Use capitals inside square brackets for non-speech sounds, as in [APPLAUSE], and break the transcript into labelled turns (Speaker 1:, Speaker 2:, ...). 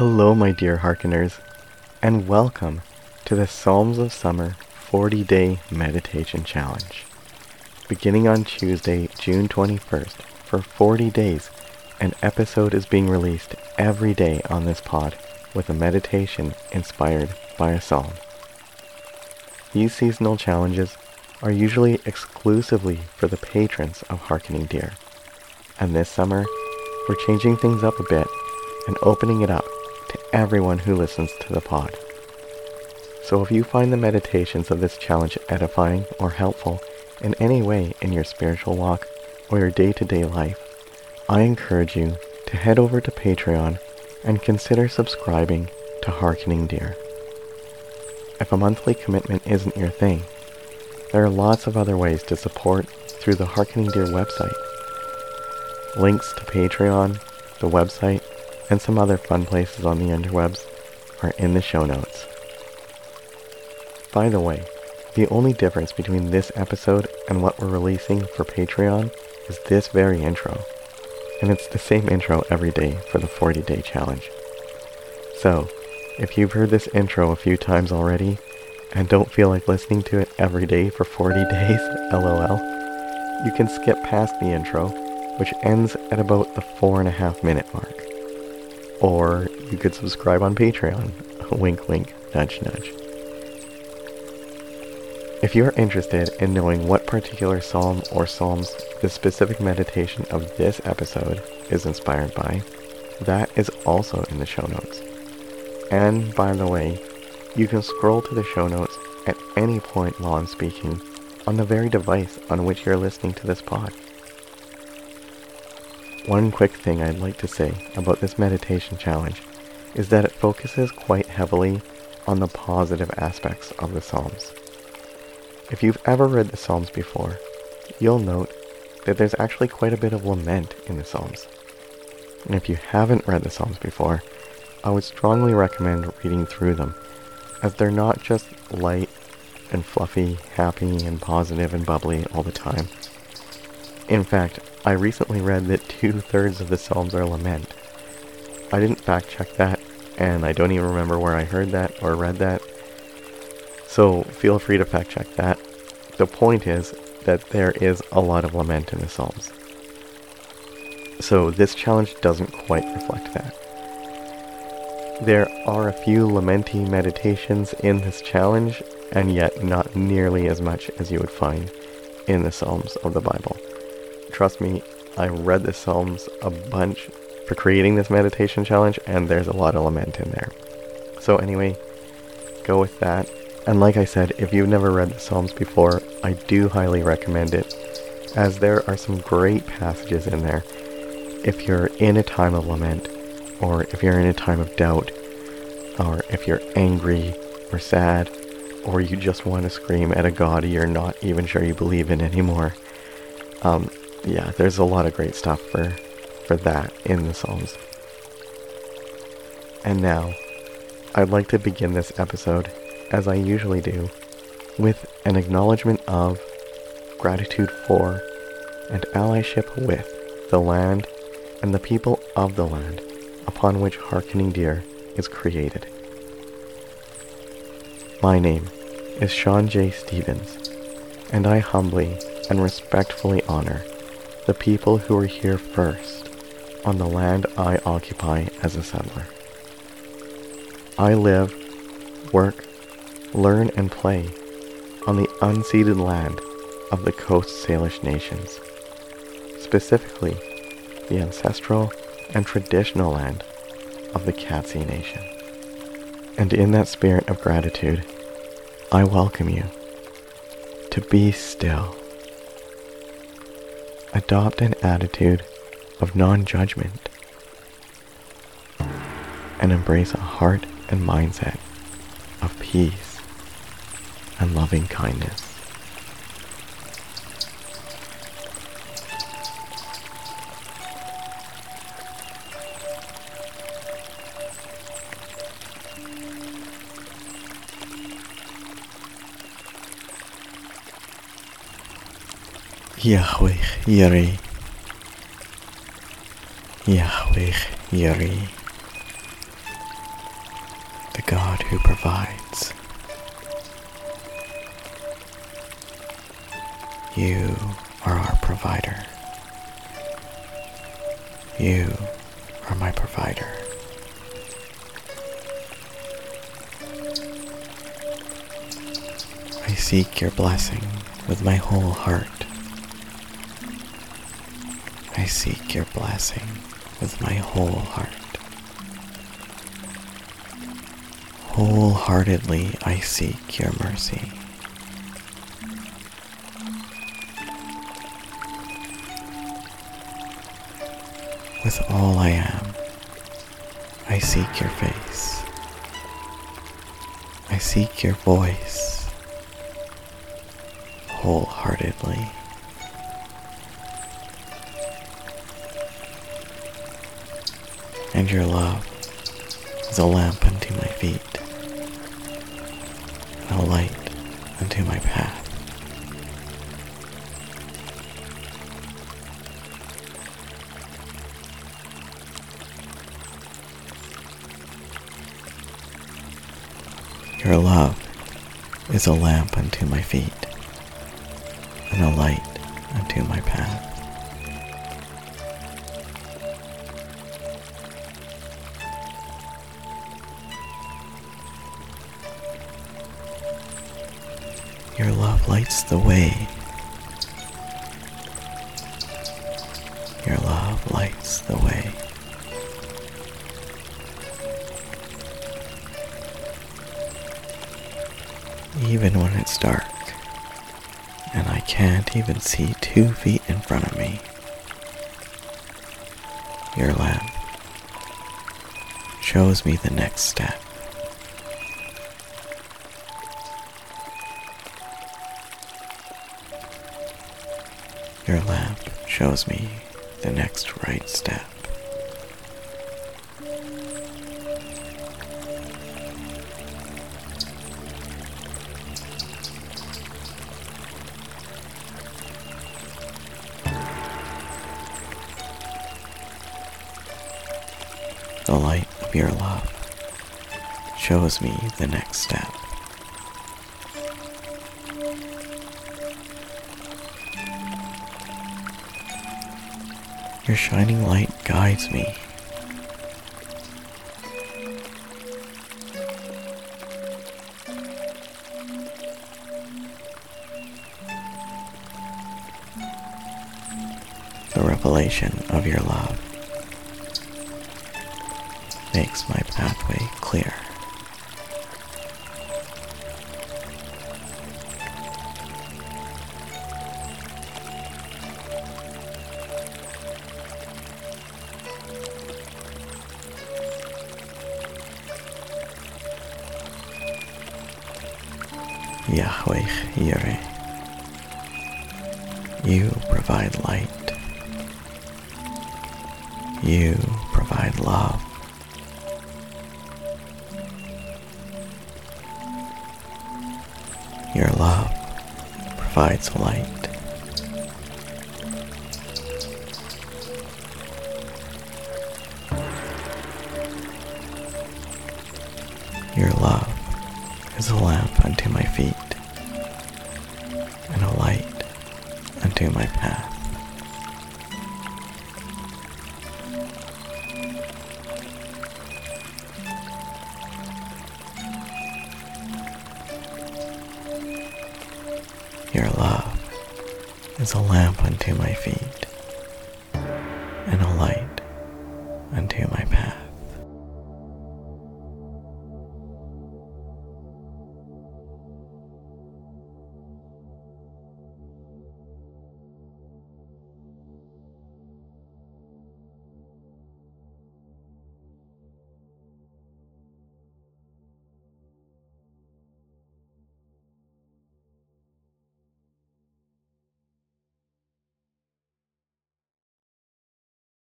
Speaker 1: Hello, my dear hearkeners, and welcome to the Psalms of Summer 40 Day Meditation Challenge. Beginning on Tuesday, June 21st, for 40 days, an episode is being released every day on this pod with a meditation inspired by a psalm. These seasonal challenges are usually exclusively for the patrons of Harkening Deer. And this summer, we're changing things up a bit and opening it up everyone who listens to the pod. So if you find the meditations of this challenge edifying or helpful in any way in your spiritual walk or your day-to-day life, I encourage you to head over to Patreon and consider subscribing to Harkening Deer. If a monthly commitment isn't your thing, there are lots of other ways to support through the Harkening Deer website. Links to Patreon, the website, and some other fun places on the interwebs are in the show notes. By the way, the only difference between this episode and what we're releasing for Patreon is this very intro. And it's the same intro every day for the 40 day challenge. So, if you've heard this intro a few times already and don't feel like listening to it every day for 40 [LAUGHS] days, lol, you can skip past the intro, which ends at about the four and a half minute mark. Or you could subscribe on Patreon. [LAUGHS] wink, wink, nudge, nudge. If you are interested in knowing what particular psalm or psalms the specific meditation of this episode is inspired by, that is also in the show notes. And by the way, you can scroll to the show notes at any point while I'm speaking on the very device on which you're listening to this pod. One quick thing I'd like to say about this meditation challenge is that it focuses quite heavily on the positive aspects of the Psalms. If you've ever read the Psalms before, you'll note that there's actually quite a bit of lament in the Psalms. And if you haven't read the Psalms before, I would strongly recommend reading through them, as they're not just light and fluffy, happy and positive and bubbly all the time. In fact, I recently read that two thirds of the Psalms are lament. I didn't fact check that, and I don't even remember where I heard that or read that, so feel free to fact check that. The point is that there is a lot of lament in the Psalms. So this challenge doesn't quite reflect that. There are a few lamenty meditations in this challenge, and yet not nearly as much as you would find in the Psalms of the Bible. Trust me, I read the Psalms a bunch for creating this meditation challenge, and there's a lot of lament in there. So anyway, go with that. And like I said, if you've never read the Psalms before, I do highly recommend it, as there are some great passages in there. If you're in a time of lament, or if you're in a time of doubt, or if you're angry or sad, or you just want to scream at a God you're not even sure you believe in anymore. Um, yeah, there's a lot of great stuff for, for that in the Psalms. And now, I'd like to begin this episode as I usually do, with an acknowledgement of, gratitude for, and allyship with the land and the people of the land upon which Harkening Deer is created. My name is Sean J. Stevens, and I humbly and respectfully honor the people who were here first on the land I occupy as a settler. I live, work, learn and play on the unceded land of the Coast Salish nations, specifically the ancestral and traditional land of the Katzie Nation. And in that spirit of gratitude, I welcome you to be still. Adopt an attitude of non-judgment and embrace a heart and mindset of peace and loving kindness. Yahweh Yireh Yahweh Yireh the God who provides. You are our provider. You are my provider. I seek your blessing with my whole heart. I seek your blessing with my whole heart. Wholeheartedly I seek your mercy. With all I am, I seek your face. I seek your voice wholeheartedly. And your love is a lamp unto my feet and a light unto my path. Your love is a lamp unto my feet and a light unto my path. Your love lights the way. Your love lights the way. Even when it's dark and I can't even see two feet in front of me, your lamp shows me the next step. Your lamp shows me the next right step. The light of your love shows me the next step. Your shining light guides me. The revelation of your love makes my pathway clear. Yahweh Yireh. You provide light. You provide love. Your love provides light. Your love is a lamp unto my feet and a light unto my path. Your love is a lamp unto my feet and a light unto my path.